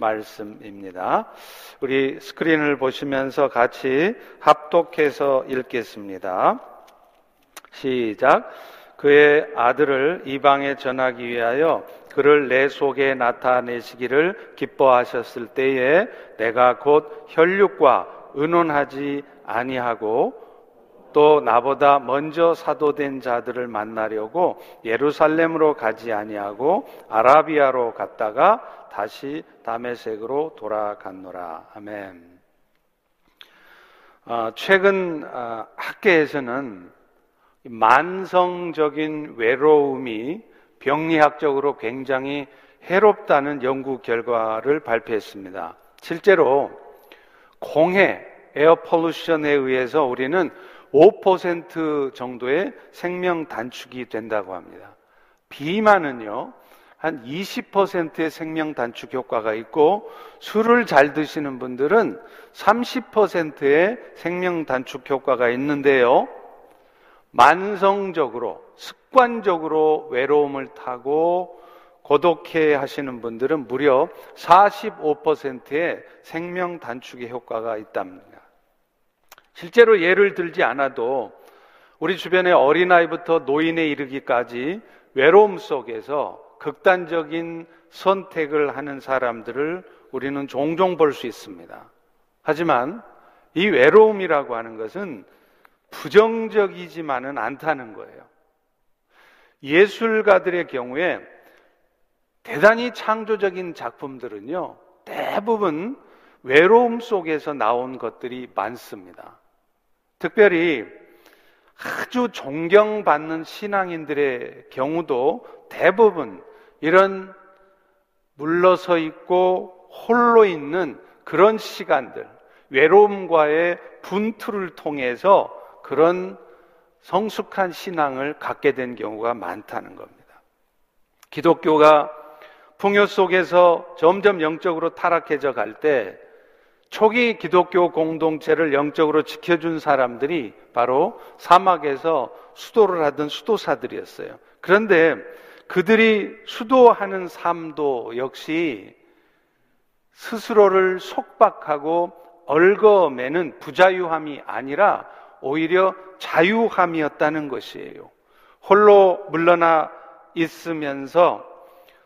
말씀입니다. 우리 스크린을 보시면서 같이 합독해서 읽겠습니다. 시작. 그의 아들을 이방에 전하기 위하여 그를 내 속에 나타내시기를 기뻐하셨을 때에 내가 곧 혈육과 의논하지 아니하고 또 나보다 먼저 사도된 자들을 만나려고 예루살렘으로 가지 아니하고 아라비아로 갔다가 다시 다메섹으로 돌아갔노라. 아멘. 어, 최근 어, 학계에서는 만성적인 외로움이 병리학적으로 굉장히 해롭다는 연구 결과를 발표했습니다. 실제로 공해, 에어 폴루션에 의해서 우리는 5% 정도의 생명 단축이 된다고 합니다. 비만은요, 한 20%의 생명 단축 효과가 있고, 술을 잘 드시는 분들은 30%의 생명 단축 효과가 있는데요. 만성적으로, 습관적으로 외로움을 타고 고독해 하시는 분들은 무려 45%의 생명 단축의 효과가 있답니다. 실제로 예를 들지 않아도 우리 주변의 어린아이부터 노인에 이르기까지 외로움 속에서 극단적인 선택을 하는 사람들을 우리는 종종 볼 수 있습니다. 하지만 이 외로움이라고 하는 것은 부정적이지만은 않다는 거예요. 예술가들의 경우에 대단히 창조적인 작품들은요, 대부분 외로움 속에서 나온 것들이 많습니다. 특별히 아주 존경받는 신앙인들의 경우도 대부분 이런 물러서 있고 홀로 있는 그런 시간들, 외로움과의 분투를 통해서 그런 성숙한 신앙을 갖게 된 경우가 많다는 겁니다. 기독교가 풍요 속에서 점점 영적으로 타락해져 갈 때 초기 기독교 공동체를 영적으로 지켜준 사람들이 바로 사막에서 수도를 하던 수도사들이었어요. 그런데 그들이 수도하는 삶도 역시 스스로를 속박하고 얽어매는 부자유함이 아니라 오히려 자유함이었다는 것이에요. 홀로 물러나 있으면서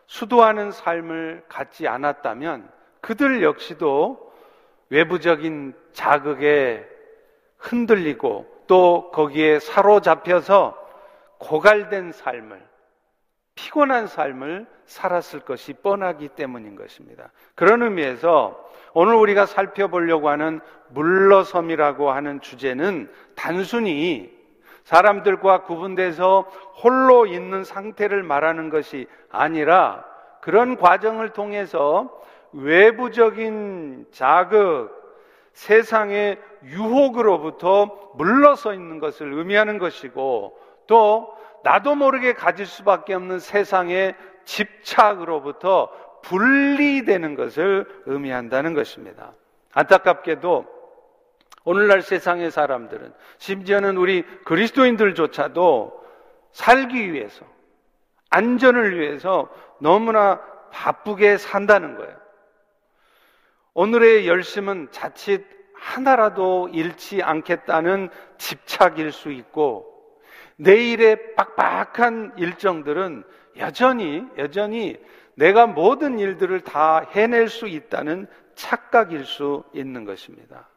수도하는 삶을 갖지 않았다면 그들 역시도 외부적인 자극에 흔들리고 또 거기에 사로잡혀서 고갈된 삶을 피곤한 삶을 살았을 것이 뻔하기 때문인 것입니다. 그런 의미에서 오늘 우리가 살펴보려고 하는 물러섬이라고 하는 주제는 단순히 사람들과 구분돼서 홀로 있는 상태를 말하는 것이 아니라 그런 과정을 통해서 외부적인 자극, 세상의 유혹으로부터 물러서 있는 것을 의미하는 것이고 또 나도 모르게 가질 수밖에 없는 세상의 집착으로부터 분리되는 것을 의미한다는 것입니다. 안타깝게도 오늘날 세상의 사람들은 심지어는 우리 그리스도인들조차도 살기 위해서 안전을 위해서 너무나 바쁘게 산다는 거예요. 오늘의 열심은 자칫 하나라도 잃지 않겠다는 집착일 수 있고 내일의 빡빡한 일정들은 여전히 여전히 내가 모든 일들을 다 해낼 수 있다는 착각일 수 있는 것입니다.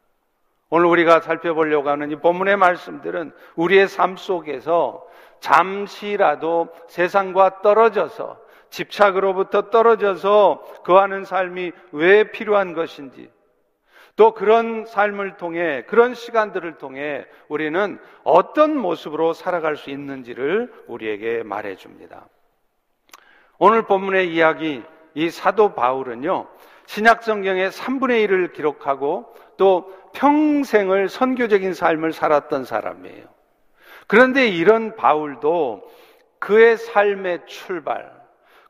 오늘 우리가 살펴보려고 하는 이 본문의 말씀들은 우리의 삶 속에서 잠시라도 세상과 떨어져서 집착으로부터 떨어져서 거하는 삶이 왜 필요한 것인지 또 그런 삶을 통해 그런 시간들을 통해 우리는 어떤 모습으로 살아갈 수 있는지를 우리에게 말해 줍니다. 오늘 본문의 이야기 이 사도 바울은요. 신약 성경의 3분의 1을 기록하고 또 평생을 선교적인 삶을 살았던 사람이에요. 그런데 이런 바울도 그의 삶의 출발,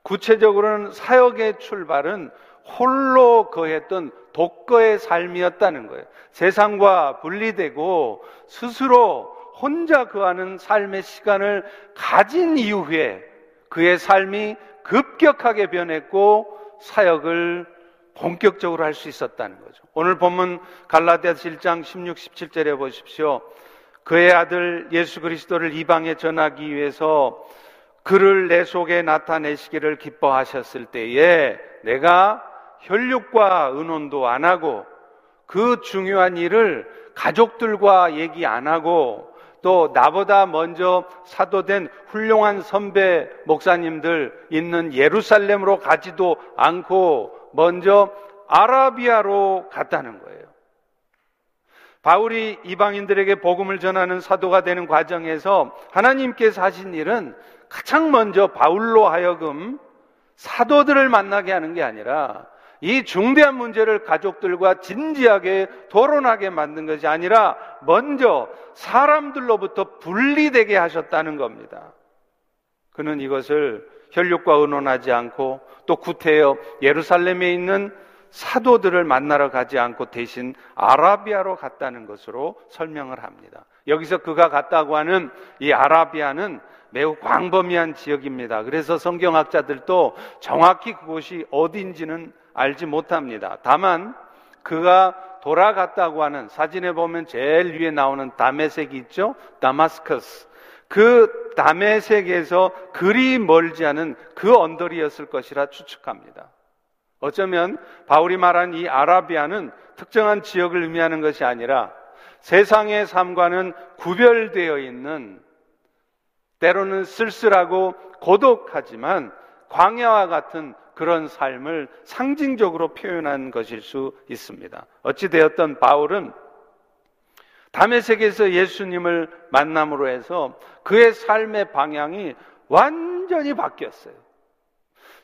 구체적으로는 사역의 출발은 홀로 거했던 독거의 삶이었다는 거예요. 세상과 분리되고 스스로 혼자 거하는 삶의 시간을 가진 이후에 그의 삶이 급격하게 변했고 사역을 본격적으로 할 수 있었다는 거죠. 오늘 본문 갈라디아서 1장 16, 17절에 보십시오. 그의 아들 예수 그리스도를 이방에 전하기 위해서 그를 내 속에 나타내시기를 기뻐하셨을 때에 내가 혈육과 의논도 안 하고 그 중요한 일을 가족들과 얘기 안 하고 또 나보다 먼저 사도된 훌륭한 선배 목사님들 있는 예루살렘으로 가지도 않고 먼저 아라비아로 갔다는 거예요. 바울이 이방인들에게 복음을 전하는 사도가 되는 과정에서 하나님께서 하신 일은 가장 먼저 바울로 하여금 사도들을 만나게 하는 게 아니라 이 중대한 문제를 가족들과 진지하게 토론하게 만든 것이 아니라 먼저 사람들로부터 분리되게 하셨다는 겁니다. 그는 이것을 혈육과 의논하지 않고 또 구태여 예루살렘에 있는 사도들을 만나러 가지 않고 대신 아라비아로 갔다는 것으로 설명을 합니다. 여기서 그가 갔다고 하는 이 아라비아는 매우 광범위한 지역입니다. 그래서 성경학자들도 정확히 그곳이 어딘지는 알지 못합니다. 다만 그가 돌아갔다고 하는 사진에 보면 제일 위에 나오는 다메색이 있죠? 다마스커스. 그 다메색에서 그리 멀지 않은 그 언덕이었을 것이라 추측합니다. 어쩌면 바울이 말한 이 아라비아는 특정한 지역을 의미하는 것이 아니라 세상의 삶과는 구별되어 있는 때로는 쓸쓸하고 고독하지만 광야와 같은 그런 삶을 상징적으로 표현한 것일 수 있습니다. 어찌되었던 바울은 담의 세계에서 예수님을 만남으로 해서 그의 삶의 방향이 완전히 바뀌었어요.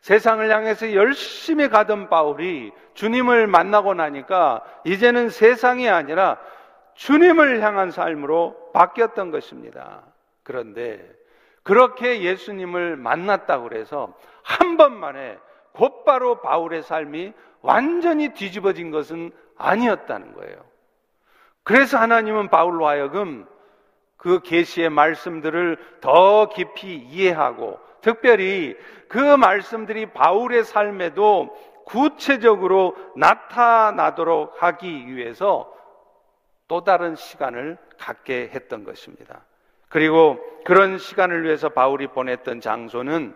세상을 향해서 열심히 가던 바울이 주님을 만나고 나니까 이제는 세상이 아니라 주님을 향한 삶으로 바뀌었던 것입니다. 그런데 그렇게 예수님을 만났다고 그래서 한 번만에 곧바로 바울의 삶이 완전히 뒤집어진 것은 아니었다는 거예요. 그래서 하나님은 바울로 하여금 그 계시의 말씀들을 더 깊이 이해하고 특별히 그 말씀들이 바울의 삶에도 구체적으로 나타나도록 하기 위해서 또 다른 시간을 갖게 했던 것입니다. 그리고 그런 시간을 위해서 바울이 보냈던 장소는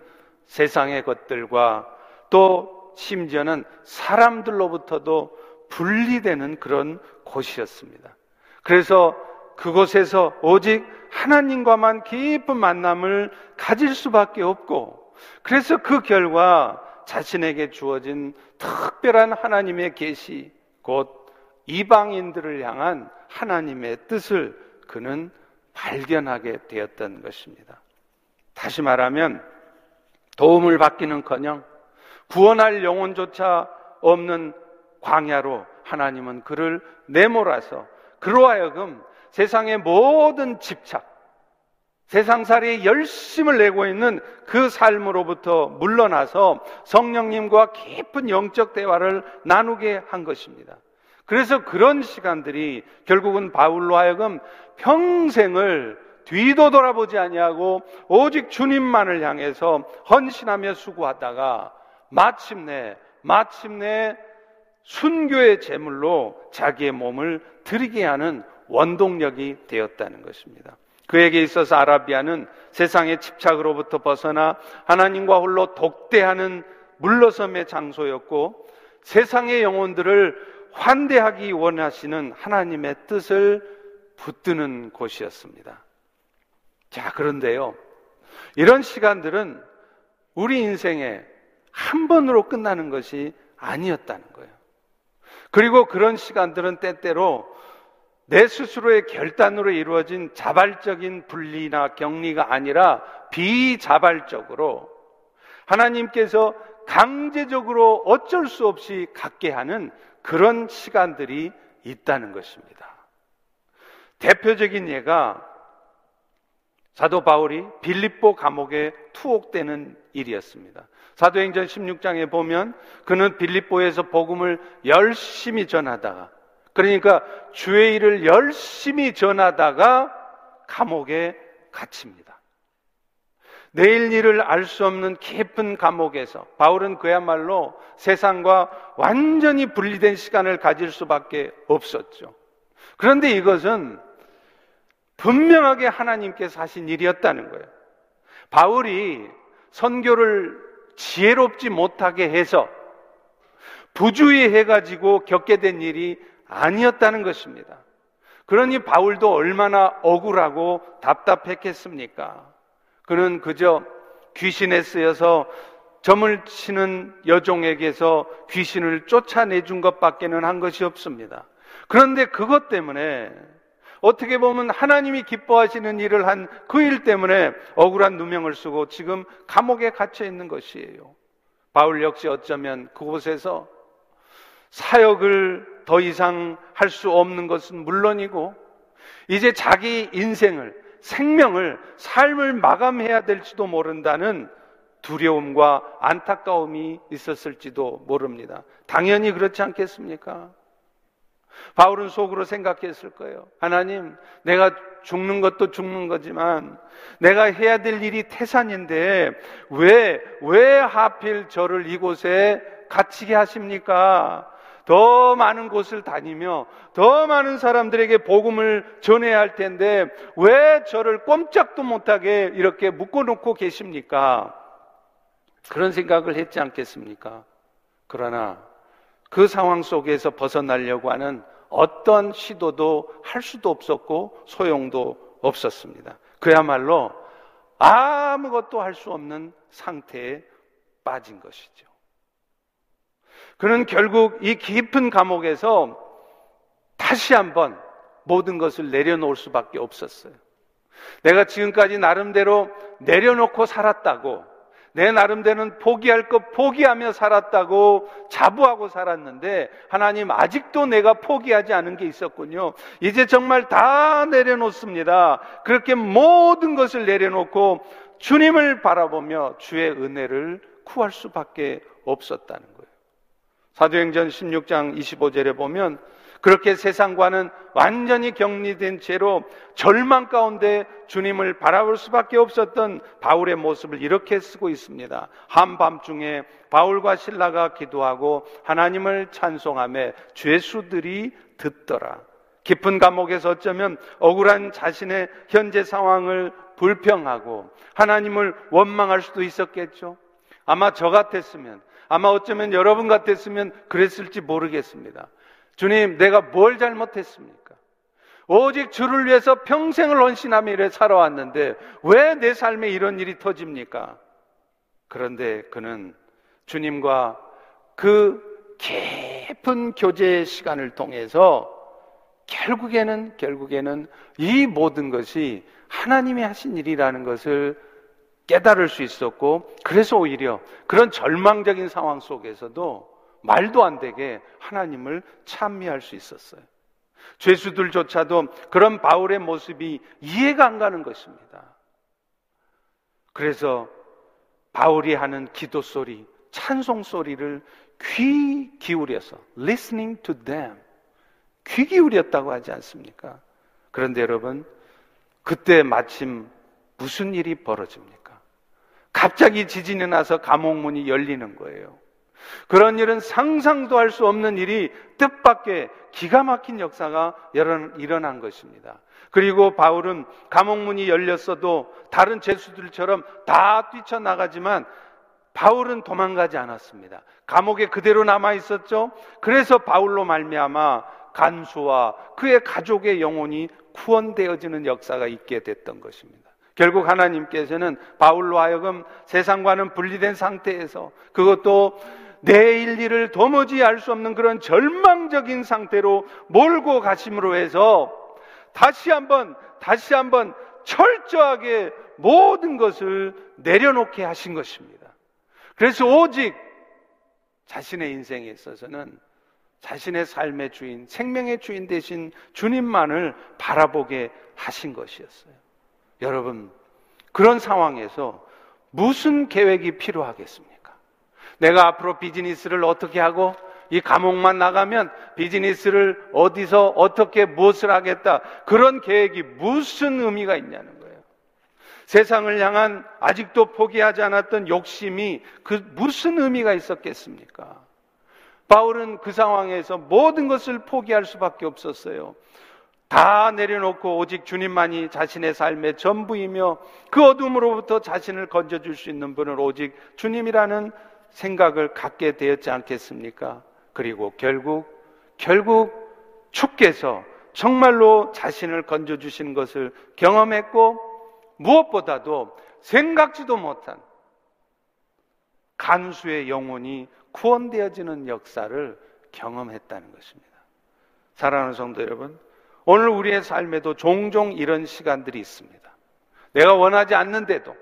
세상의 것들과 또 심지어는 사람들로부터도 분리되는 그런 곳이었습니다. 그래서 그곳에서 오직 하나님과만 깊은 만남을 가질 수밖에 없고 그래서 그 결과 자신에게 주어진 특별한 하나님의 계시 곧 이방인들을 향한 하나님의 뜻을 그는 발견하게 되었던 것입니다. 다시 말하면 도움을 받기는 커녕 구원할 영혼조차 없는 광야로 하나님은 그를 내몰아서 그로 하여금 세상의 모든 집착, 세상살이에 열심을 내고 있는 그 삶으로부터 물러나서 성령님과 깊은 영적 대화를 나누게 한 것입니다. 그래서 그런 시간들이 결국은 바울로 하여금 평생을 뒤도 돌아보지 아니하고 오직 주님만을 향해서 헌신하며 수고하다가 마침내 마침내 순교의 제물로 자기의 몸을 드리게 하는 원동력이 되었다는 것입니다. 그에게 있어서 아라비아는 세상의 집착으로부터 벗어나 하나님과 홀로 독대하는 물러섬의 장소였고 세상의 영혼들을 환대하기 원하시는 하나님의 뜻을 붙드는 곳이었습니다. 자, 그런데요. 이런 시간들은 우리 인생에 한 번으로 끝나는 것이 아니었다는 거예요. 그리고 그런 시간들은 때때로 내 스스로의 결단으로 이루어진 자발적인 분리나 격리가 아니라 비자발적으로 하나님께서 강제적으로 어쩔 수 없이 갖게 하는 그런 시간들이 있다는 것입니다. 대표적인 예가 사도 바울이 빌립보 감옥에 투옥되는 일이었습니다. 사도행전 16장에 보면 그는 빌립보에서 복음을 열심히 전하다가 그러니까 주의 일을 열심히 전하다가 감옥에 갇힙니다. 내일 일을 알 수 없는 깊은 감옥에서 바울은 그야말로 세상과 완전히 분리된 시간을 가질 수밖에 없었죠. 그런데 이것은 분명하게 하나님께서 하신 일이었다는 거예요. 바울이 선교를 지혜롭지 못하게 해서 부주의해가지고 겪게 된 일이 아니었다는 것입니다. 그러니 바울도 얼마나 억울하고 답답했겠습니까? 그는 그저 귀신에 쓰여서 점을 치는 여종에게서 귀신을 쫓아내준 것밖에는 한 것이 없습니다. 그런데 그것 때문에 어떻게 보면 하나님이 기뻐하시는 일을 한 그 일 때문에 억울한 누명을 쓰고 지금 감옥에 갇혀 있는 것이에요. 바울 역시 어쩌면 그곳에서 사역을 더 이상 할 수 없는 것은 물론이고 이제 자기 인생을 생명을 삶을 마감해야 될지도 모른다는 두려움과 안타까움이 있었을지도 모릅니다. 당연히 그렇지 않겠습니까? 바울은 속으로 생각했을 거예요. 하나님, 내가 죽는 것도 죽는 거지만 내가 해야 될 일이 태산인데 왜, 왜 하필 저를 이곳에 갇히게 하십니까? 더 많은 곳을 다니며 더 많은 사람들에게 복음을 전해야 할 텐데 왜 저를 꼼짝도 못하게 이렇게 묶어놓고 계십니까? 그런 생각을 했지 않겠습니까? 그러나 그 상황 속에서 벗어나려고 하는 어떤 시도도 할 수도 없었고 소용도 없었습니다. 그야말로 아무것도 할 수 없는 상태에 빠진 것이죠. 그는 결국 이 깊은 감옥에서 다시 한번 모든 것을 내려놓을 수밖에 없었어요. 내가 지금까지 나름대로 내려놓고 살았다고 내 나름대로는 포기할 것 포기하며 살았다고 자부하고 살았는데 하나님 아직도 내가 포기하지 않은 게 있었군요. 이제 정말 다 내려놓습니다. 그렇게 모든 것을 내려놓고 주님을 바라보며 주의 은혜를 구할 수밖에 없었다는 거예요. 사도행전 16장 25절에 보면 그렇게 세상과는 완전히 격리된 채로 절망 가운데 주님을 바라볼 수밖에 없었던 바울의 모습을 이렇게 쓰고 있습니다. 한밤중에 바울과 신라가 기도하고 하나님을 찬송함에 죄수들이 듣더라. 깊은 감옥에서 어쩌면 억울한 자신의 현재 상황을 불평하고 하나님을 원망할 수도 있었겠죠. 아마 저 같았으면, 아마 어쩌면 여러분 같았으면 그랬을지 모르겠습니다. 주님, 내가 뭘 잘못했습니까? 오직 주를 위해서 평생을 헌신하며 이래 살아왔는데 왜 내 삶에 이런 일이 터집니까? 그런데 그는 주님과 그 깊은 교제 시간을 통해서 결국에는 결국에는 이 모든 것이 하나님이 하신 일이라는 것을 깨달을 수 있었고 그래서 오히려 그런 절망적인 상황 속에서도 말도 안 되게 하나님을 찬미할 수 있었어요. 죄수들조차도 그런 바울의 모습이 이해가 안 가는 것입니다. 그래서 바울이 하는 기도 소리, 찬송 소리를 귀 기울여서 listening to them 귀 기울였다고 하지 않습니까? 그런데 여러분 그때 마침 무슨 일이 벌어집니까? 갑자기 지진이 나서 감옥 문이 열리는 거예요. 그런 일은 상상도 할 수 없는 일이 뜻밖의 기가 막힌 역사가 일어난 것입니다. 그리고 바울은 감옥문이 열렸어도 다른 죄수들처럼 다 뛰쳐나가지만 바울은 도망가지 않았습니다. 감옥에 그대로 남아 있었죠. 그래서 바울로 말미암아 간수와 그의 가족의 영혼이 구원되어지는 역사가 있게 됐던 것입니다. 결국 하나님께서는 바울로 하여금 세상과는 분리된 상태에서 그것도 내일 일을 도무지 알 수 없는 그런 절망적인 상태로 몰고 가심으로 해서 다시 한번, 다시 한번 철저하게 모든 것을 내려놓게 하신 것입니다. 그래서 오직 자신의 인생에 있어서는 자신의 삶의 주인, 생명의 주인 대신 주님만을 바라보게 하신 것이었어요. 여러분, 그런 상황에서 무슨 계획이 필요하겠습니까? 내가 앞으로 비즈니스를 어떻게 하고 이 감옥만 나가면 비즈니스를 어디서 어떻게 무엇을 하겠다. 그런 계획이 무슨 의미가 있냐는 거예요. 세상을 향한 아직도 포기하지 않았던 욕심이 그 무슨 의미가 있었겠습니까? 바울은 그 상황에서 모든 것을 포기할 수밖에 없었어요. 다 내려놓고 오직 주님만이 자신의 삶의 전부이며 그 어둠으로부터 자신을 건져줄 수 있는 분은 오직 주님이라는 생각을 갖게 되었지 않겠습니까? 그리고 결국, 결국 주께서 정말로 자신을 건져주시는 것을 경험했고 무엇보다도 생각지도 못한 간수의 영혼이 구원되어지는 역사를 경험했다는 것입니다. 사랑하는 성도 여러분, 오늘 우리의 삶에도 종종 이런 시간들이 있습니다. 내가 원하지 않는데도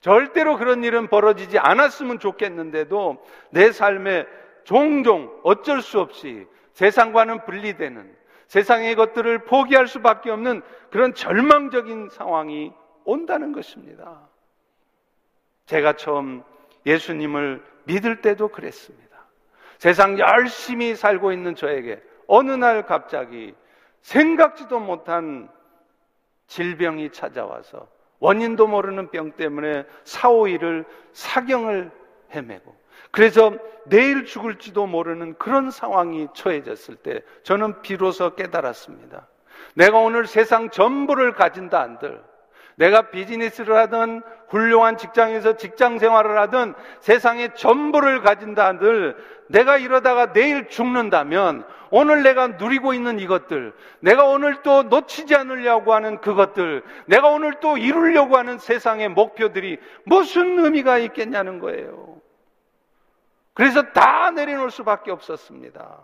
절대로 그런 일은 벌어지지 않았으면 좋겠는데도 내 삶에 종종 어쩔 수 없이 세상과는 분리되는 세상의 것들을 포기할 수밖에 없는 그런 절망적인 상황이 온다는 것입니다. 제가 처음 예수님을 믿을 때도 그랬습니다. 세상 열심히 살고 있는 저에게 어느 날 갑자기 생각지도 못한 질병이 찾아와서 원인도 모르는 병 때문에 사오일을 사경을 헤매고 그래서 내일 죽을지도 모르는 그런 상황이 처해졌을 때 저는 비로소 깨달았습니다. 내가 오늘 세상 전부를 가진다 한들 내가 비즈니스를 하든 훌륭한 직장에서 직장 생활을 하든 세상의 전부를 가진다 한들 내가 이러다가 내일 죽는다면 오늘 내가 누리고 있는 이것들, 내가 오늘 또 놓치지 않으려고 하는 그것들, 내가 오늘 또 이루려고 하는 세상의 목표들이 무슨 의미가 있겠냐는 거예요. 그래서 다 내려놓을 수밖에 없었습니다.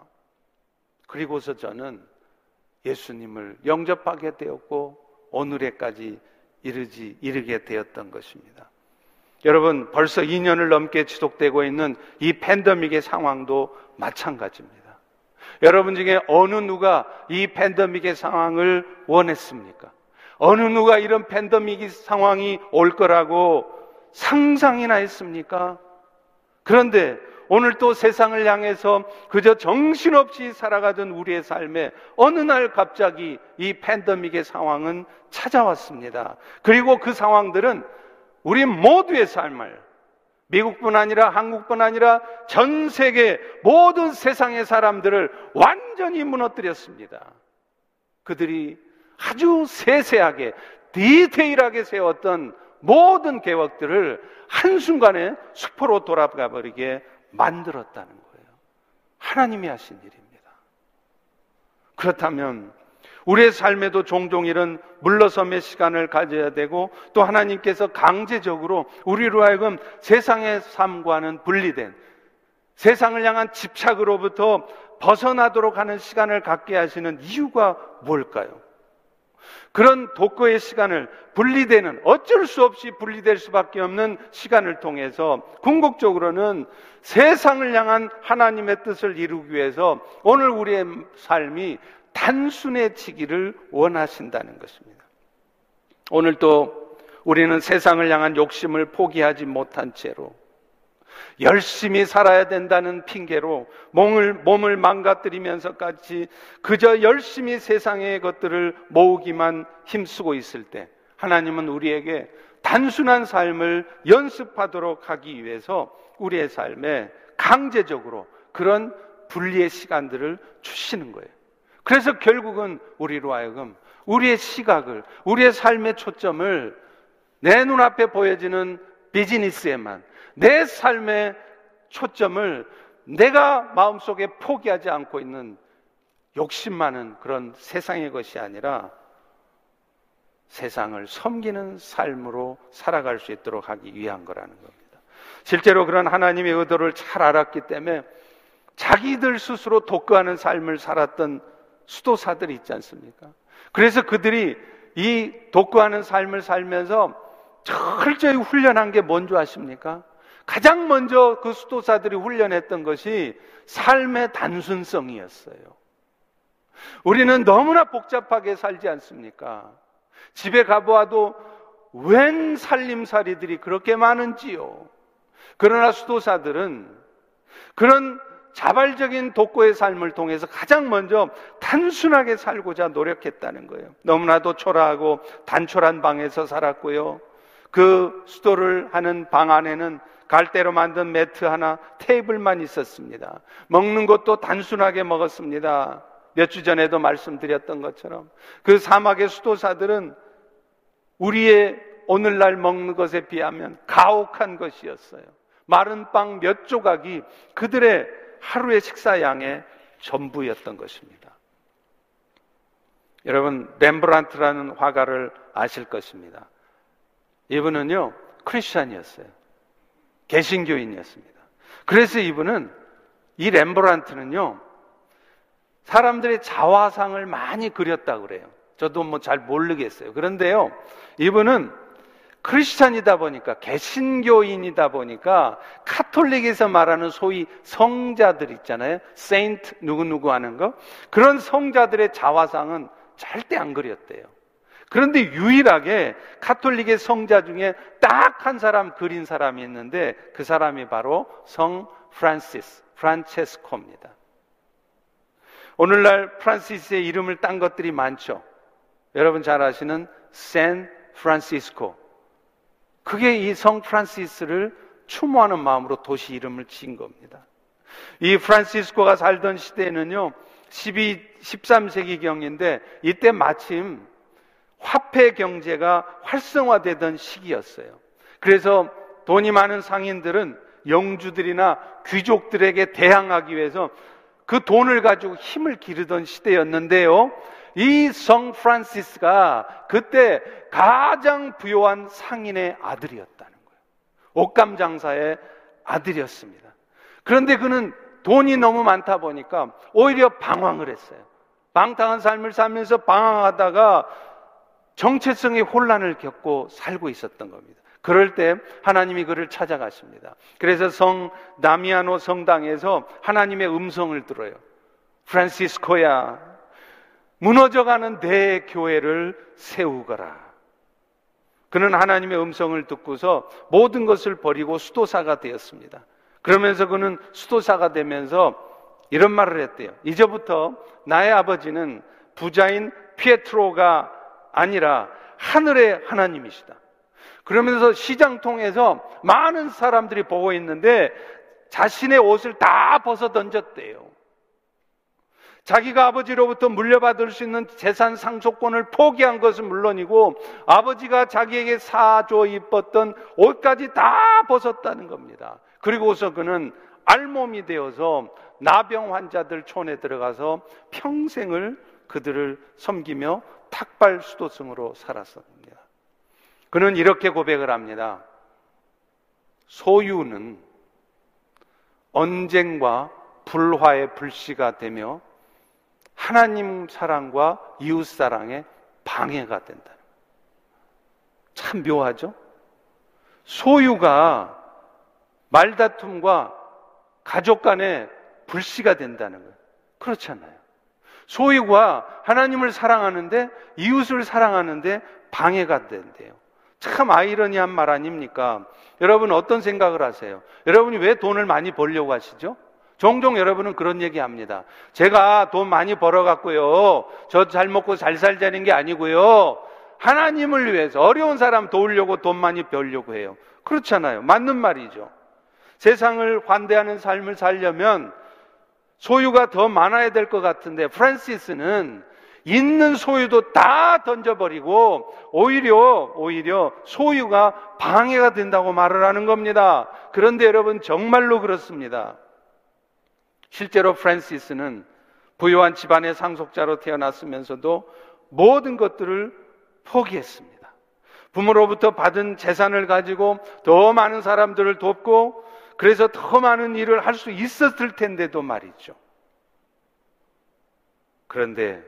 그리고서 저는 예수님을 영접하게 되었고 오늘에까지 이르지 이르게 되었던 것입니다. 여러분 벌써 2년을 넘게 지속되고 있는 이 팬데믹의 상황도 마찬가지입니다. 여러분 중에 어느 누가 이 팬데믹의 상황을 원했습니까? 어느 누가 이런 팬데믹 상황이 올 거라고 상상이나 했습니까? 그런데 오늘 또 세상을 향해서 그저 정신없이 살아가던 우리의 삶에 어느 날 갑자기 이 팬데믹의 상황은 찾아왔습니다. 그리고 그 상황들은 우리 모두의 삶을 미국뿐 아니라 한국뿐 아니라 전 세계 모든 세상의 사람들을 완전히 무너뜨렸습니다. 그들이 아주 세세하게 디테일하게 세웠던 모든 계획들을 한순간에 수포로 돌아가 버리게 만들었다는 거예요. 하나님이 하신 일입니다. 그렇다면 우리의 삶에도 종종 이런 물러섬의 시간을 가져야 되고 또 하나님께서 강제적으로 우리로 하여금 세상의 삶과는 분리된 세상을 향한 집착으로부터 벗어나도록 하는 시간을 갖게 하시는 이유가 뭘까요? 그런 독거의 시간을 분리되는 어쩔 수 없이 분리될 수밖에 없는 시간을 통해서 궁극적으로는 세상을 향한 하나님의 뜻을 이루기 위해서 오늘 우리의 삶이 단순해지기를 원하신다는 것입니다. 오늘 또 우리는 세상을 향한 욕심을 포기하지 못한 채로 열심히 살아야 된다는 핑계로 몸을, 몸을 망가뜨리면서까지 그저 열심히 세상의 것들을 모으기만 힘쓰고 있을 때 하나님은 우리에게 단순한 삶을 연습하도록 하기 위해서 우리의 삶에 강제적으로 그런 분리의 시간들을 주시는 거예요. 그래서 결국은 우리로 하여금 우리의 시각을, 우리의 삶의 초점을 내 눈앞에 보여지는 비즈니스에만, 내 삶의 초점을 내가 마음속에 포기하지 않고 있는 욕심 많은 그런 세상의 것이 아니라 세상을 섬기는 삶으로 살아갈 수 있도록 하기 위한 거라는 겁니다. 실제로 그런 하나님의 의도를 잘 알았기 때문에 자기들 스스로 독거하는 삶을 살았던 수도사들이 있지 않습니까? 그래서 그들이 이 독거하는 삶을 살면서 철저히 훈련한 게 뭔지 아십니까? 가장 먼저 그 수도사들이 훈련했던 것이 삶의 단순성이었어요. 우리는 너무나 복잡하게 살지 않습니까? 집에 가보아도 웬 살림살이들이 그렇게 많은지요. 그러나 수도사들은 그런 자발적인 독고의 삶을 통해서 가장 먼저 단순하게 살고자 노력했다는 거예요. 너무나도 초라하고 단촐한 방에서 살았고요. 그 수도를 하는 방 안에는 갈대로 만든 매트 하나, 테이블만 있었습니다. 먹는 것도 단순하게 먹었습니다. 몇 주 전에도 말씀드렸던 것처럼 그 사막의 수도사들은 우리의 오늘날 먹는 것에 비하면 가혹한 것이었어요. 마른 빵 몇 조각이 그들의 하루의 식사 양의 전부였던 것입니다. 여러분, 렘브란트라는 화가를 아실 것입니다. 이분은요, 크리스찬이었어요. 개신교인이었습니다. 그래서 이분은 이 렘브란트는요, 사람들의 자화상을 많이 그렸다고 그래요. 저도 뭐 잘 모르겠어요. 그런데요, 이분은 크리스찬이다 보니까 개신교인이다 보니까 카톨릭에서 말하는 소위 성자들 있잖아요. 세인트 누구누구 하는 거. 그런 성자들의 자화상은 절대 안 그렸대요. 그런데 유일하게 카톨릭의 성자 중에 딱 한 사람 그린 사람이 있는데 그 사람이 바로 성 프란시스, 프란체스코입니다. 오늘날 프란시스의 이름을 딴 것들이 많죠. 여러분 잘 아시는 샌 프란시스코. 그게 이 성 프란시스를 추모하는 마음으로 도시 이름을 지은 겁니다. 이 프란시스코가 살던 시대에는요, 12, 13세기경인데, 이때 마침 화폐 경제가 활성화되던 시기였어요. 그래서 돈이 많은 상인들은 영주들이나 귀족들에게 대항하기 위해서 그 돈을 가지고 힘을 기르던 시대였는데요. 이 성 프란시스가 그때 가장 부요한 상인의 아들이었다는 거예요. 옷감 장사의 아들이었습니다. 그런데 그는 돈이 너무 많다 보니까 오히려 방황을 했어요. 방탕한 삶을 살면서 방황하다가 정체성의 혼란을 겪고 살고 있었던 겁니다. 그럴 때 하나님이 그를 찾아가십니다. 그래서 성 나미아노 성당에서 하나님의 음성을 들어요. 프란시스코야, 무너져가는 대교회를 세우거라. 그는 하나님의 음성을 듣고서 모든 것을 버리고 수도사가 되었습니다. 그러면서 그는 수도사가 되면서 이런 말을 했대요. 이제부터 나의 아버지는 부자인 피에트로가 아니라 하늘의 하나님이시다. 그러면서 시장 통해서 많은 사람들이 보고 있는데 자신의 옷을 다 벗어 던졌대요. 자기가 아버지로부터 물려받을 수 있는 재산 상속권을 포기한 것은 물론이고 아버지가 자기에게 사줘 입었던 옷까지 다 벗었다는 겁니다. 그리고서 그는 알몸이 되어서 나병 환자들 촌에 들어가서 평생을 그들을 섬기며 탁발 수도승으로 살았습니다. 그는 이렇게 고백을 합니다. 소유는 언쟁과 불화의 불씨가 되며 하나님 사랑과 이웃 사랑의 방해가 된다. 참 묘하죠? 소유가 말다툼과 가족 간의 불씨가 된다는 거예요. 그렇잖아요. 소유가 하나님을 사랑하는데 이웃을 사랑하는데 방해가 된대요. 참 아이러니한 말 아닙니까? 여러분 어떤 생각을 하세요? 여러분이 왜 돈을 많이 벌려고 하시죠? 종종 여러분은 그런 얘기 합니다. 제가 돈 많이 벌어갖고요. 저 잘 먹고 잘 살자는 게 아니고요. 하나님을 위해서 어려운 사람 도우려고 돈 많이 벌려고 해요. 그렇잖아요. 맞는 말이죠. 세상을 환대하는 삶을 살려면 소유가 더 많아야 될 것 같은데 프란시스는 있는 소유도 다 던져버리고 오히려 오히려 소유가 방해가 된다고 말을 하는 겁니다. 그런데 여러분 정말로 그렇습니다. 실제로 프란시스는 부유한 집안의 상속자로 태어났으면서도 모든 것들을 포기했습니다. 부모로부터 받은 재산을 가지고 더 많은 사람들을 돕고 그래서 더 많은 일을 할 수 있었을 텐데도 말이죠. 그런데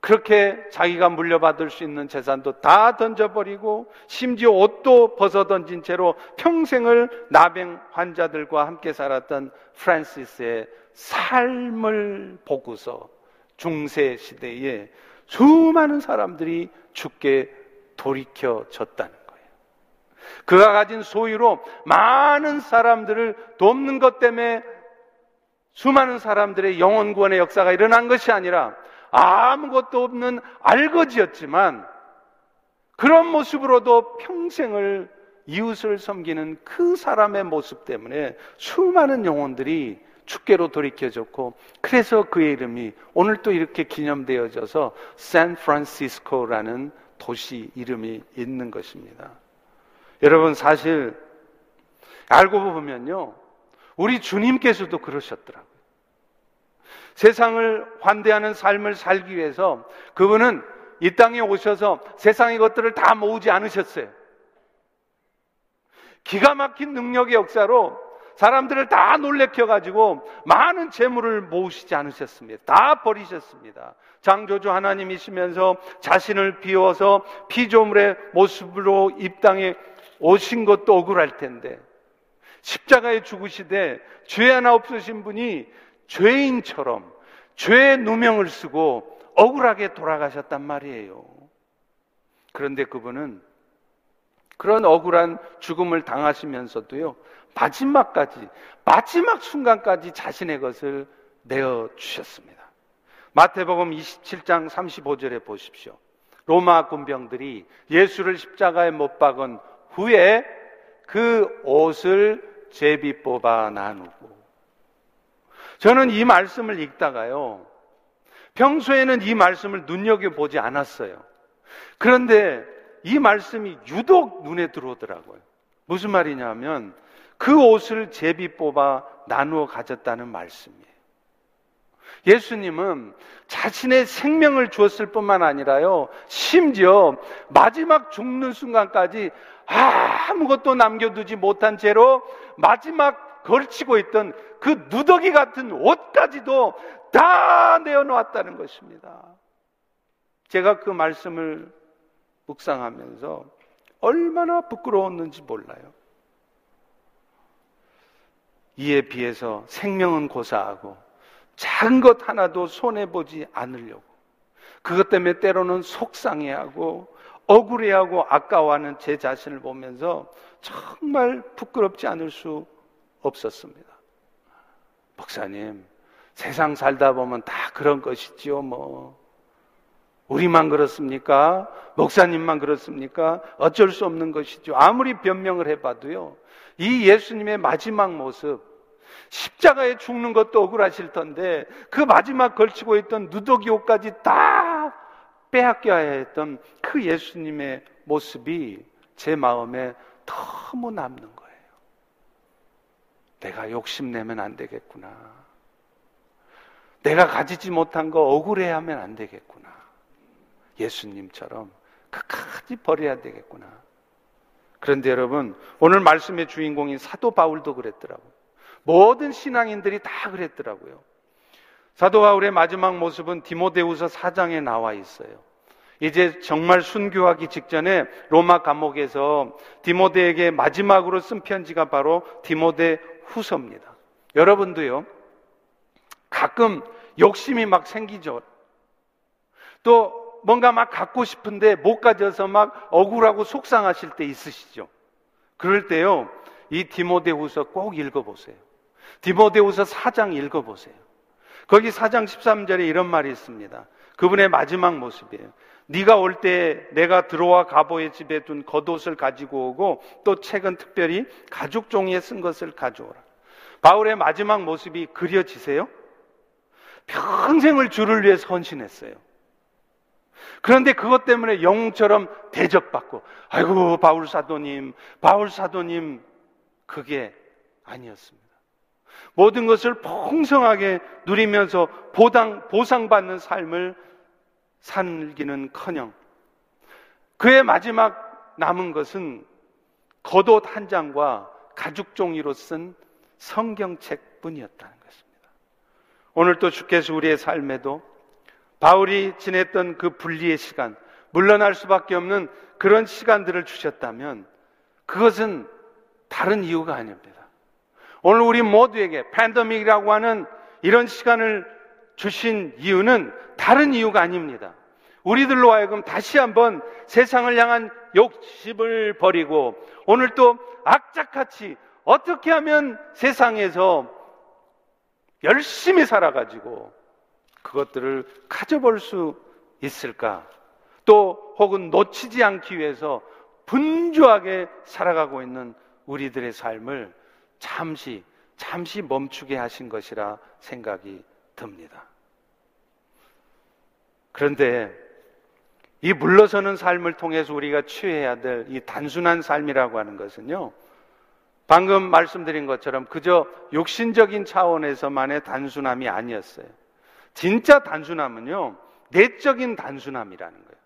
그렇게 자기가 물려받을 수 있는 재산도 다 던져버리고 심지어 옷도 벗어 던진 채로 평생을 나병 환자들과 함께 살았던 프란시스의 삶을 보고서 중세 시대에 수많은 사람들이 죽게 돌이켜졌다는 그가 가진 소유로 많은 사람들을 돕는 것 때문에 수많은 사람들의 영혼 구원의 역사가 일어난 것이 아니라 아무것도 없는 알거지였지만 그런 모습으로도 평생을 이웃을 섬기는 그 사람의 모습 때문에 수많은 영혼들이 축계로 돌이켜졌고 그래서 그의 이름이 오늘 또 이렇게 기념되어져서 샌프란시스코라는 도시 이름이 있는 것입니다. 여러분 사실 알고 보면요. 우리 주님께서도 그러셨더라고요. 세상을 환대하는 삶을 살기 위해서 그분은 이 땅에 오셔서 세상의 것들을 다 모으지 않으셨어요. 기가 막힌 능력의 역사로 사람들을 다 놀래켜가지고 많은 재물을 모으시지 않으셨습니다. 다 버리셨습니다. 장조주 하나님이시면서 자신을 비워서 피조물의 모습으로 입당에 오신 것도 억울할 텐데 십자가에 죽으시되 죄 하나 없으신 분이 죄인처럼 죄의 누명을 쓰고 억울하게 돌아가셨단 말이에요. 그런데 그분은 그런 억울한 죽음을 당하시면서도요, 마지막까지, 마지막 순간까지 자신의 것을 내어 주셨습니다. 마태복음 27장 35절에 보십시오. 로마 군병들이 예수를 십자가에 못 박은 후에 그 옷을 제비 뽑아 나누고 저는 이 말씀을 읽다가요. 평소에는 이 말씀을 눈여겨보지 않았어요. 그런데 이 말씀이 유독 눈에 들어오더라고요. 무슨 말이냐면 그 옷을 제비 뽑아 나누어 가졌다는 말씀이에요. 예수님은 자신의 생명을 주었을 뿐만 아니라요, 심지어 마지막 죽는 순간까지 아무것도 남겨두지 못한 채로 마지막 걸치고 있던 그 누더기 같은 옷까지도 다 내어놓았다는 것입니다. 제가 그 말씀을 묵상하면서 얼마나 부끄러웠는지 몰라요. 이에 비해서 생명은 고사하고 작은 것 하나도 손해보지 않으려고 그것 때문에 때로는 속상해하고 억울해하고 아까워하는 제 자신을 보면서 정말 부끄럽지 않을 수 없었습니다. 목사님, 세상 살다 보면 다 그런 것이지요, 뭐. 우리만 그렇습니까? 목사님만 그렇습니까? 어쩔 수 없는 것이죠. 아무리 변명을 해봐도요. 이 예수님의 마지막 모습, 십자가에 죽는 것도 억울하실 텐데 그 마지막 걸치고 있던 누더기 옷까지 다 빼앗겨야 했던 그 예수님의 모습이 제 마음에 너무 남는 거예요. 내가 욕심내면 안 되겠구나. 내가 가지지 못한 거 억울해하면 안 되겠구나. 예수님처럼 끝까지 버려야 되겠구나. 그런데 여러분, 오늘 말씀의 주인공인 사도 바울도 그랬더라고요. 모든 신앙인들이 다 그랬더라고요. 사도 바울의 마지막 모습은 디모데후서 4장에 나와 있어요. 이제 정말 순교하기 직전에 로마 감옥에서 디모데에게 마지막으로 쓴 편지가 바로 디모데 후서입니다. 여러분도요, 가끔 욕심이 막 생기죠. 또 뭔가 막 갖고 싶은데 못 가져서 막 억울하고 속상하실 때 있으시죠. 그럴 때요, 이 디모데후서 꼭 읽어보세요. 디모데후서 4장 읽어보세요. 거기 4장 13절에 이런 말이 있습니다. 그분의 마지막 모습이에요. 네가 올 때 내가 들어와 가보의 집에 둔 겉옷을 가지고 오고 또 책은 특별히 가죽 종이에 쓴 것을 가져오라. 바울의 마지막 모습이 그려지세요? 평생을 주를 위해 헌신했어요. 그런데 그것 때문에 영웅처럼 대접받고, 아이고, 바울 사도님, 바울 사도님, 그게 아니었습니다. 모든 것을 풍성하게 누리면서 보상, 보상받는 삶을 살기는 커녕, 그의 마지막 남은 것은 겉옷 한 장과 가죽 종이로 쓴 성경책 뿐이었다는 것입니다. 오늘 또 주께서 우리의 삶에도 바울이 지냈던 그 분리의 시간, 물러날 수밖에 없는 그런 시간들을 주셨다면 그것은 다른 이유가 아닙니다. 오늘 우리 모두에게 팬더믹이라고 하는 이런 시간을 주신 이유는 다른 이유가 아닙니다. 우리들로 하여금 다시 한번 세상을 향한 욕심을 버리고 오늘 또 악착같이 어떻게 하면 세상에서 열심히 살아가지고 그것들을 가져볼 수 있을까? 또 혹은 놓치지 않기 위해서 분주하게 살아가고 있는 우리들의 삶을 잠시, 잠시 멈추게 하신 것이라 생각이 듭니다. 그런데 이 물러서는 삶을 통해서 우리가 취해야 될 이 단순한 삶이라고 하는 것은요, 방금 말씀드린 것처럼 그저 욕신적인 차원에서만의 단순함이 아니었어요. 진짜 단순함은요, 내적인 단순함이라는 거예요.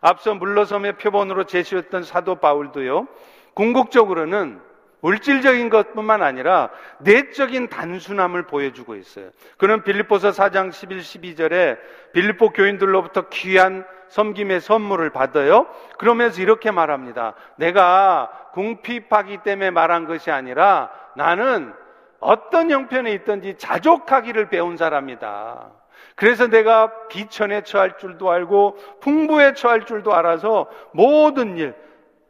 앞서 물러섬의 표본으로 제시했던 사도 바울도요, 궁극적으로는 물질적인 것뿐만 아니라 내적인 단순함을 보여주고 있어요. 그는 빌립보서 4장 11, 12절에 빌립보 교인들로부터 귀한 섬김의 선물을 받아요. 그러면서 이렇게 말합니다. 내가 궁핍하기 때문에 말한 것이 아니라 나는 어떤 형편에 있든지 자족하기를 배운 사람이다. 그래서 내가 비천에 처할 줄도 알고 풍부에 처할 줄도 알아서 모든 일,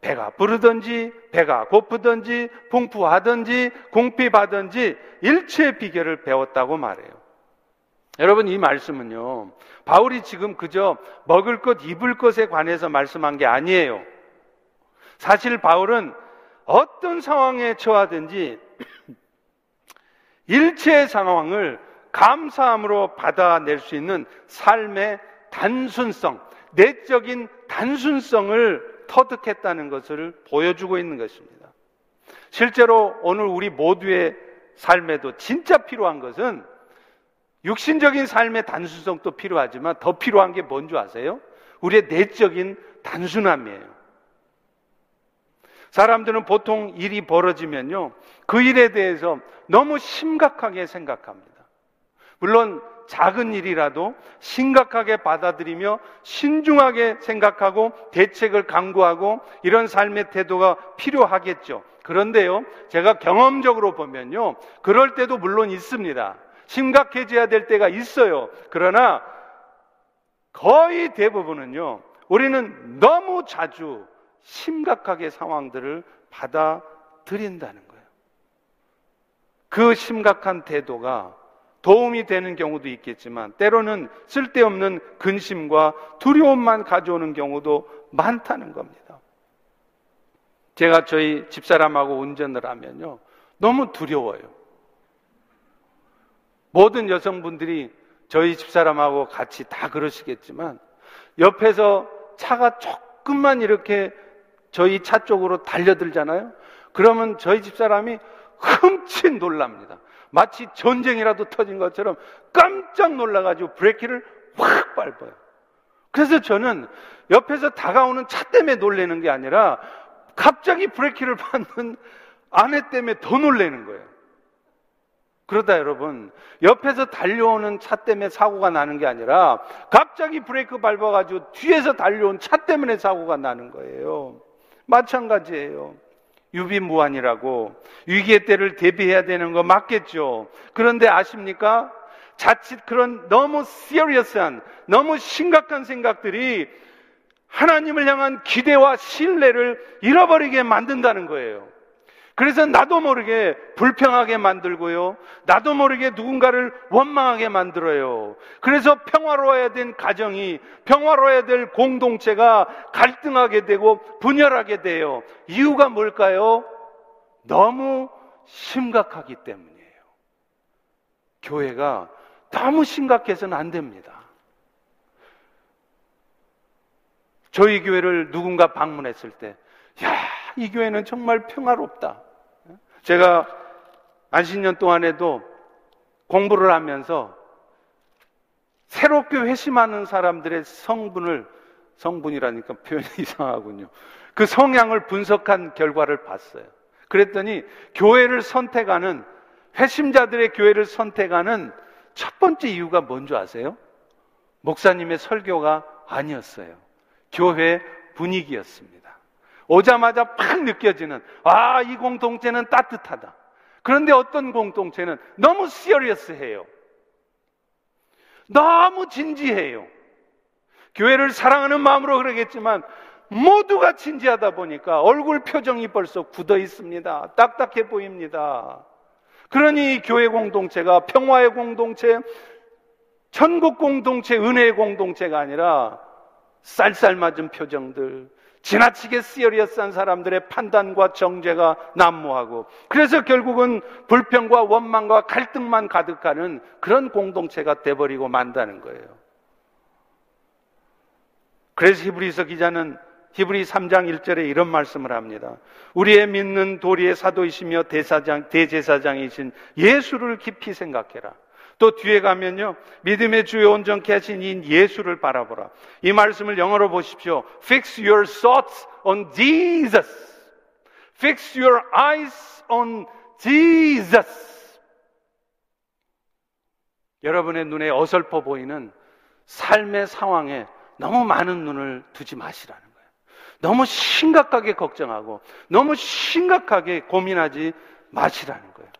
배가 부르든지 배가 고프든지 풍부하든지 궁핍하든지 일체의 비결을 배웠다고 말해요. 여러분 이 말씀은요. 바울이 지금 그저 먹을 것, 입을 것에 관해서 말씀한 게 아니에요. 사실 바울은 어떤 상황에 처하든지 일체의 상황을 감사함으로 받아낼 수 있는 삶의 단순성, 내적인 단순성을 터득했다는 것을 보여주고 있는 것입니다. 실제로 오늘 우리 모두의 삶에도 진짜 필요한 것은 육신적인 삶의 단순성도 필요하지만 더 필요한 게 뭔지 아세요? 우리의 내적인 단순함이에요. 사람들은 보통 일이 벌어지면요. 그 일에 대해서 너무 심각하게 생각합니다. 물론 작은 일이라도 심각하게 받아들이며 신중하게 생각하고 대책을 강구하고 이런 삶의 태도가 필요하겠죠. 그런데요, 제가 경험적으로 보면요, 그럴 때도 물론 있습니다. 심각해져야 될 때가 있어요. 그러나 거의 대부분은요, 우리는 너무 자주 심각하게 상황들을 받아들인다는 거예요. 그 심각한 태도가 도움이 되는 경우도 있겠지만 때로는 쓸데없는 근심과 두려움만 가져오는 경우도 많다는 겁니다. 제가 저희 집사람하고 운전을 하면요. 너무 두려워요. 모든 여성분들이 저희 집사람하고 같이 다 그러시겠지만 옆에서 차가 조금만 이렇게 저희 차 쪽으로 달려들잖아요. 그러면 저희 집사람이 흠칫 놀랍니다. 마치 전쟁이라도 터진 것처럼 깜짝 놀라가지고 브레이크를 확 밟아요. 그래서 저는 옆에서 다가오는 차 때문에 놀래는 게 아니라 갑자기 브레이크를 밟는 아내 때문에 더 놀래는 거예요. 그러다 여러분, 옆에서 달려오는 차 때문에 사고가 나는 게 아니라 갑자기 브레이크 밟아가지고 뒤에서 달려온 차 때문에 사고가 나는 거예요. 마찬가지예요. 유비무환이라고 위기의 때를 대비해야 되는 거 맞겠죠. 그런데 아십니까? 자칫 그런 너무 시리어스한 너무 심각한 생각들이 하나님을 향한 기대와 신뢰를 잃어버리게 만든다는 거예요. 그래서 나도 모르게 불평하게 만들고요. 나도 모르게 누군가를 원망하게 만들어요. 그래서 평화로워야 된 가정이, 평화로워야 될 공동체가 갈등하게 되고 분열하게 돼요. 이유가 뭘까요? 너무 심각하기 때문이에요. 교회가 너무 심각해서는 안 됩니다. 저희 교회를 누군가 방문했을 때, 야, 이 교회는 정말 평화롭다. 제가 안신년 동안에도 공부를 하면서 새롭게 회심하는 사람들의 성분을 성분이라니까 표현이 이상하군요. 그 성향을 분석한 결과를 봤어요. 그랬더니 교회를 선택하는 회심자들의 교회를 선택하는 첫 번째 이유가 뭔지 아세요? 목사님의 설교가 아니었어요. 교회 분위기였습니다. 오자마자 팍 느껴지는 아, 이 공동체는 따뜻하다. 그런데 어떤 공동체는 너무 시리어스해요. 너무 진지해요. 교회를 사랑하는 마음으로 그러겠지만 모두가 진지하다 보니까 얼굴 표정이 벌써 굳어 있습니다. 딱딱해 보입니다. 그러니 교회 공동체가 평화의 공동체, 천국 공동체, 은혜의 공동체가 아니라 쌀쌀 맞은 표정들, 지나치게 시어리어스한 사람들의 판단과 정죄가 난무하고 그래서 결국은 불평과 원망과 갈등만 가득하는 그런 공동체가 돼버리고 만다는 거예요. 그래서 히브리서 기자는 히브리 3장 1절에 이런 말씀을 합니다. 우리의 믿는 도리의 사도이시며 대사장, 대제사장이신 예수를 깊이 생각해라. 또 뒤에 가면요. 믿음의 주요 온전케 하신 이 예수를 바라보라. 이 말씀을 영어로 보십시오. Fix your thoughts on Jesus. Fix your eyes on Jesus. 여러분의 눈에 어설퍼 보이는 삶의 상황에 너무 많은 눈을 두지 마시라는 거예요. 너무 심각하게 걱정하고 너무 심각하게 고민하지 마시라는 거예요.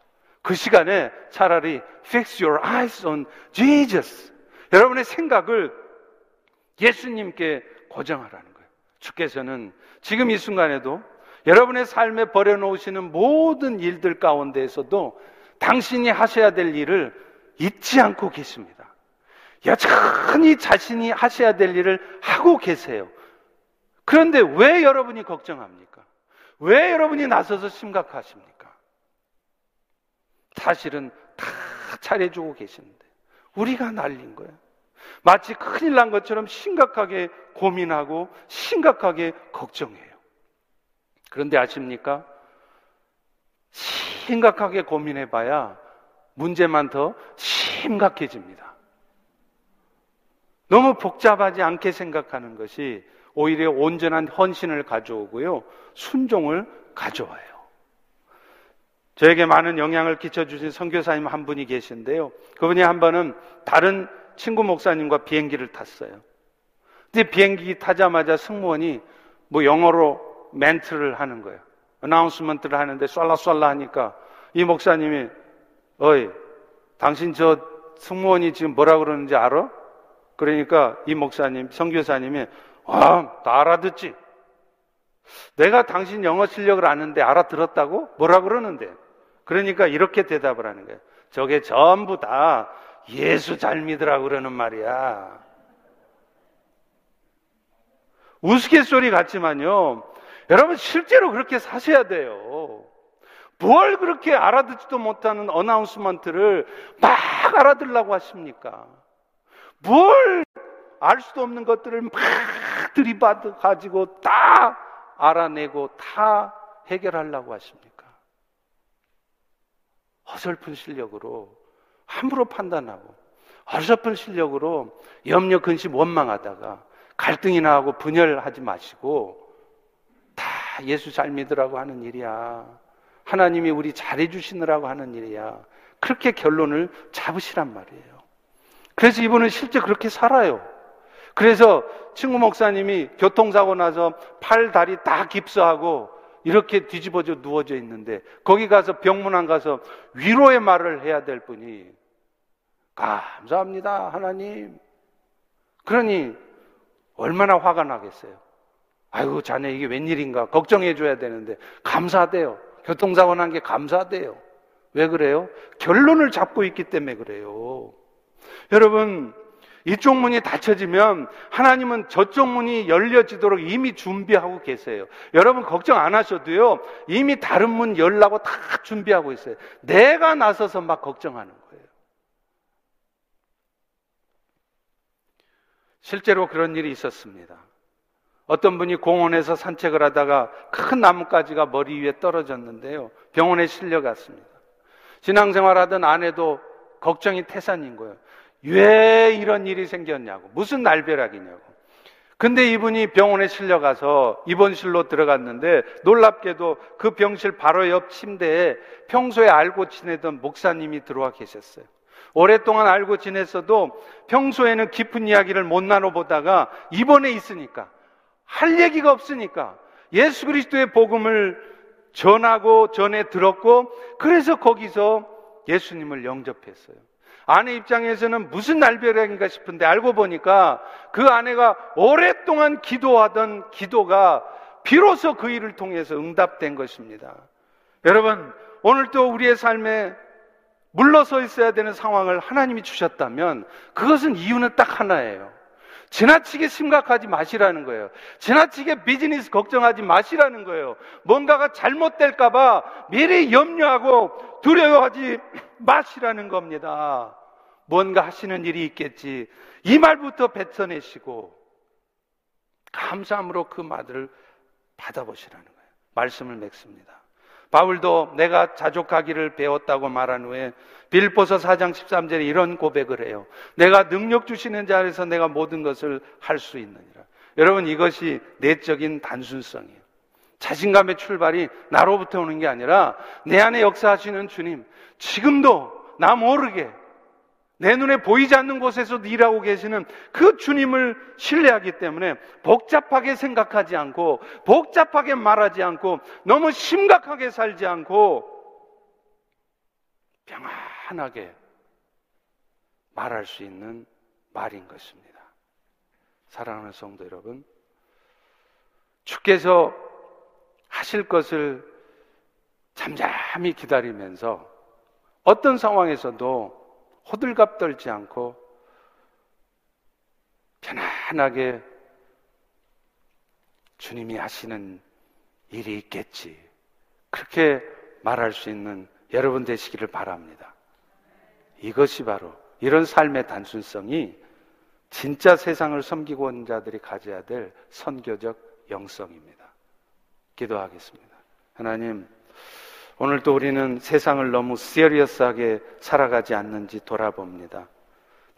그 시간에 차라리 fix your eyes on Jesus. 여러분의 생각을 예수님께 고정하라는 거예요. 주께서는 지금 이 순간에도 여러분의 삶에 버려놓으시는 모든 일들 가운데에서도 당신이 하셔야 될 일을 잊지 않고 계십니다. 여전히 자신이 하셔야 될 일을 하고 계세요. 그런데 왜 여러분이 걱정합니까? 왜 여러분이 나서서 심각하십니까? 사실은 다 잘해주고 계시는데 우리가 날린 거예요. 마치 큰일 난 것처럼 심각하게 고민하고 심각하게 걱정해요. 그런데 아십니까? 심각하게 고민해봐야 문제만 더 심각해집니다. 너무 복잡하지 않게 생각하는 것이 오히려 온전한 헌신을 가져오고요. 순종을 가져와요. 저에게 많은 영향을 끼쳐주신 선교사님 한 분이 계신데요. 그분이 한 번은 다른 친구 목사님과 비행기를 탔어요. 근데 비행기 타자마자 승무원이 뭐 영어로 멘트를 하는 거예요. 어나운스먼트를 하는데 쏠라쏠라 하니까 이 목사님이 어이 당신 저 승무원이 지금 뭐라 그러는지 알아? 그러니까 이 목사님 선교사님이 아, 다 알아듣지. 내가 당신 영어 실력을 아는데 알아들었다고? 뭐라 그러는데? 그러니까 이렇게 대답을 하는 거예요. 저게 전부 다 예수 잘 믿으라고 그러는 말이야. 우스갯소리 같지만요. 여러분 실제로 그렇게 사셔야 돼요. 뭘 그렇게 알아듣지도 못하는 어나운스먼트를 막 알아들라고 하십니까? 뭘 알 수도 없는 것들을 막 들이받아 가지고 다 알아내고 다 해결하려고 하십니까? 어설픈 실력으로 함부로 판단하고 어설픈 실력으로 염려, 근심, 원망하다가 갈등이 나고 분열하지 마시고 다 예수 잘 믿으라고 하는 일이야. 하나님이 우리 잘해 주시느라고 하는 일이야. 그렇게 결론을 잡으시란 말이에요. 그래서 이분은 실제 그렇게 살아요. 그래서 친구 목사님이 교통사고 나서 팔, 다리 다 깁스하고 이렇게 뒤집어져 누워져 있는데 거기 가서 병문안 가서 위로의 말을 해야 될 분이 감사합니다 하나님. 그러니 얼마나 화가 나겠어요. 아이고 자네 이게 웬일인가 걱정해 줘야 되는데 감사돼요. 교통사고 난 게 감사돼요. 왜 그래요? 결론을 잡고 있기 때문에 그래요. 여러분 이쪽 문이 닫혀지면 하나님은 저쪽 문이 열려지도록 이미 준비하고 계세요. 여러분 걱정 안 하셔도요. 이미 다른 문 열라고 다 준비하고 있어요. 내가 나서서 막 걱정하는 거예요. 실제로 그런 일이 있었습니다. 어떤 분이 공원에서 산책을 하다가 큰 나뭇가지가 머리 위에 떨어졌는데요. 병원에 실려갔습니다. 신앙생활 하던 아내도 걱정이 태산인 거예요. 왜 이런 일이 생겼냐고. 무슨 날벼락이냐고. 근데 이분이 병원에 실려가서 입원실로 들어갔는데 놀랍게도 그 병실 바로 옆 침대에 평소에 알고 지내던 목사님이 들어와 계셨어요. 오랫동안 알고 지냈어도 평소에는 깊은 이야기를 못 나눠보다가 입원해 있으니까 할 얘기가 없으니까 예수 그리스도의 복음을 전하고 전해 들었고 그래서 거기서 예수님을 영접했어요. 아내 입장에서는 무슨 날벼락인가 싶은데 알고 보니까 그 아내가 오랫동안 기도하던 기도가 비로소 그 일을 통해서 응답된 것입니다. 여러분, 오늘도 우리의 삶에 물러서 있어야 되는 상황을 하나님이 주셨다면 그것은 이유는 딱 하나예요. 지나치게 심각하지 마시라는 거예요. 지나치게 비즈니스 걱정하지 마시라는 거예요. 뭔가가 잘못될까봐 미리 염려하고 두려워하지 마시라는 겁니다. 뭔가 하시는 일이 있겠지. 이 말부터 뱉어내시고 감사함으로 그 말을 받아보시라는 거예요. 말씀을 맺습니다. 바울도 내가 자족하기를 배웠다고 말한 후에 빌보서 4장 13절에 이런 고백을 해요. 내가 능력 주시는 자에서 내가 모든 것을 할 수 있느니라. 여러분 이것이 내적인 단순성이에요. 자신감의 출발이 나로부터 오는 게 아니라 내 안에 역사하시는 주님, 지금도 나 모르게 내 눈에 보이지 않는 곳에서 일하고 계시는 그 주님을 신뢰하기 때문에 복잡하게 생각하지 않고 복잡하게 말하지 않고 너무 심각하게 살지 않고 평안하게 말할 수 있는 말인 것입니다. 사랑하는 성도 여러분, 주께서 하실 것을 잠잠히 기다리면서 어떤 상황에서도 호들갑 떨지 않고 편안하게 주님이 하시는 일이 있겠지. 그렇게 말할 수 있는 여러분 되시기를 바랍니다. 이것이 바로 이런 삶의 단순성이 진짜 세상을 섬기고 온 자들이 가져야 될 선교적 영성입니다. 기도하겠습니다. 하나님, 오늘도 우리는 세상을 너무 시리어스하게 살아가지 않는지 돌아봅니다.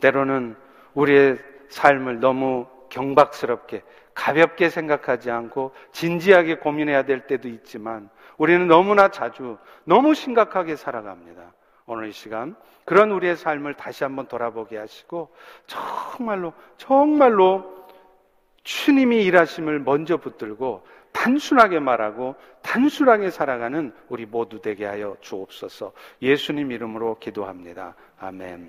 때로는 우리의 삶을 너무 경박스럽게 가볍게 생각하지 않고 진지하게 고민해야 될 때도 있지만 우리는 너무나 자주 너무 심각하게 살아갑니다. 오늘 이 시간 그런 우리의 삶을 다시 한번 돌아보게 하시고 정말로 정말로 주님이 일하심을 먼저 붙들고 단순하게 말하고 단순하게 살아가는 우리 모두 되게 하여 주옵소서 예수님 이름으로 기도합니다. 아멘.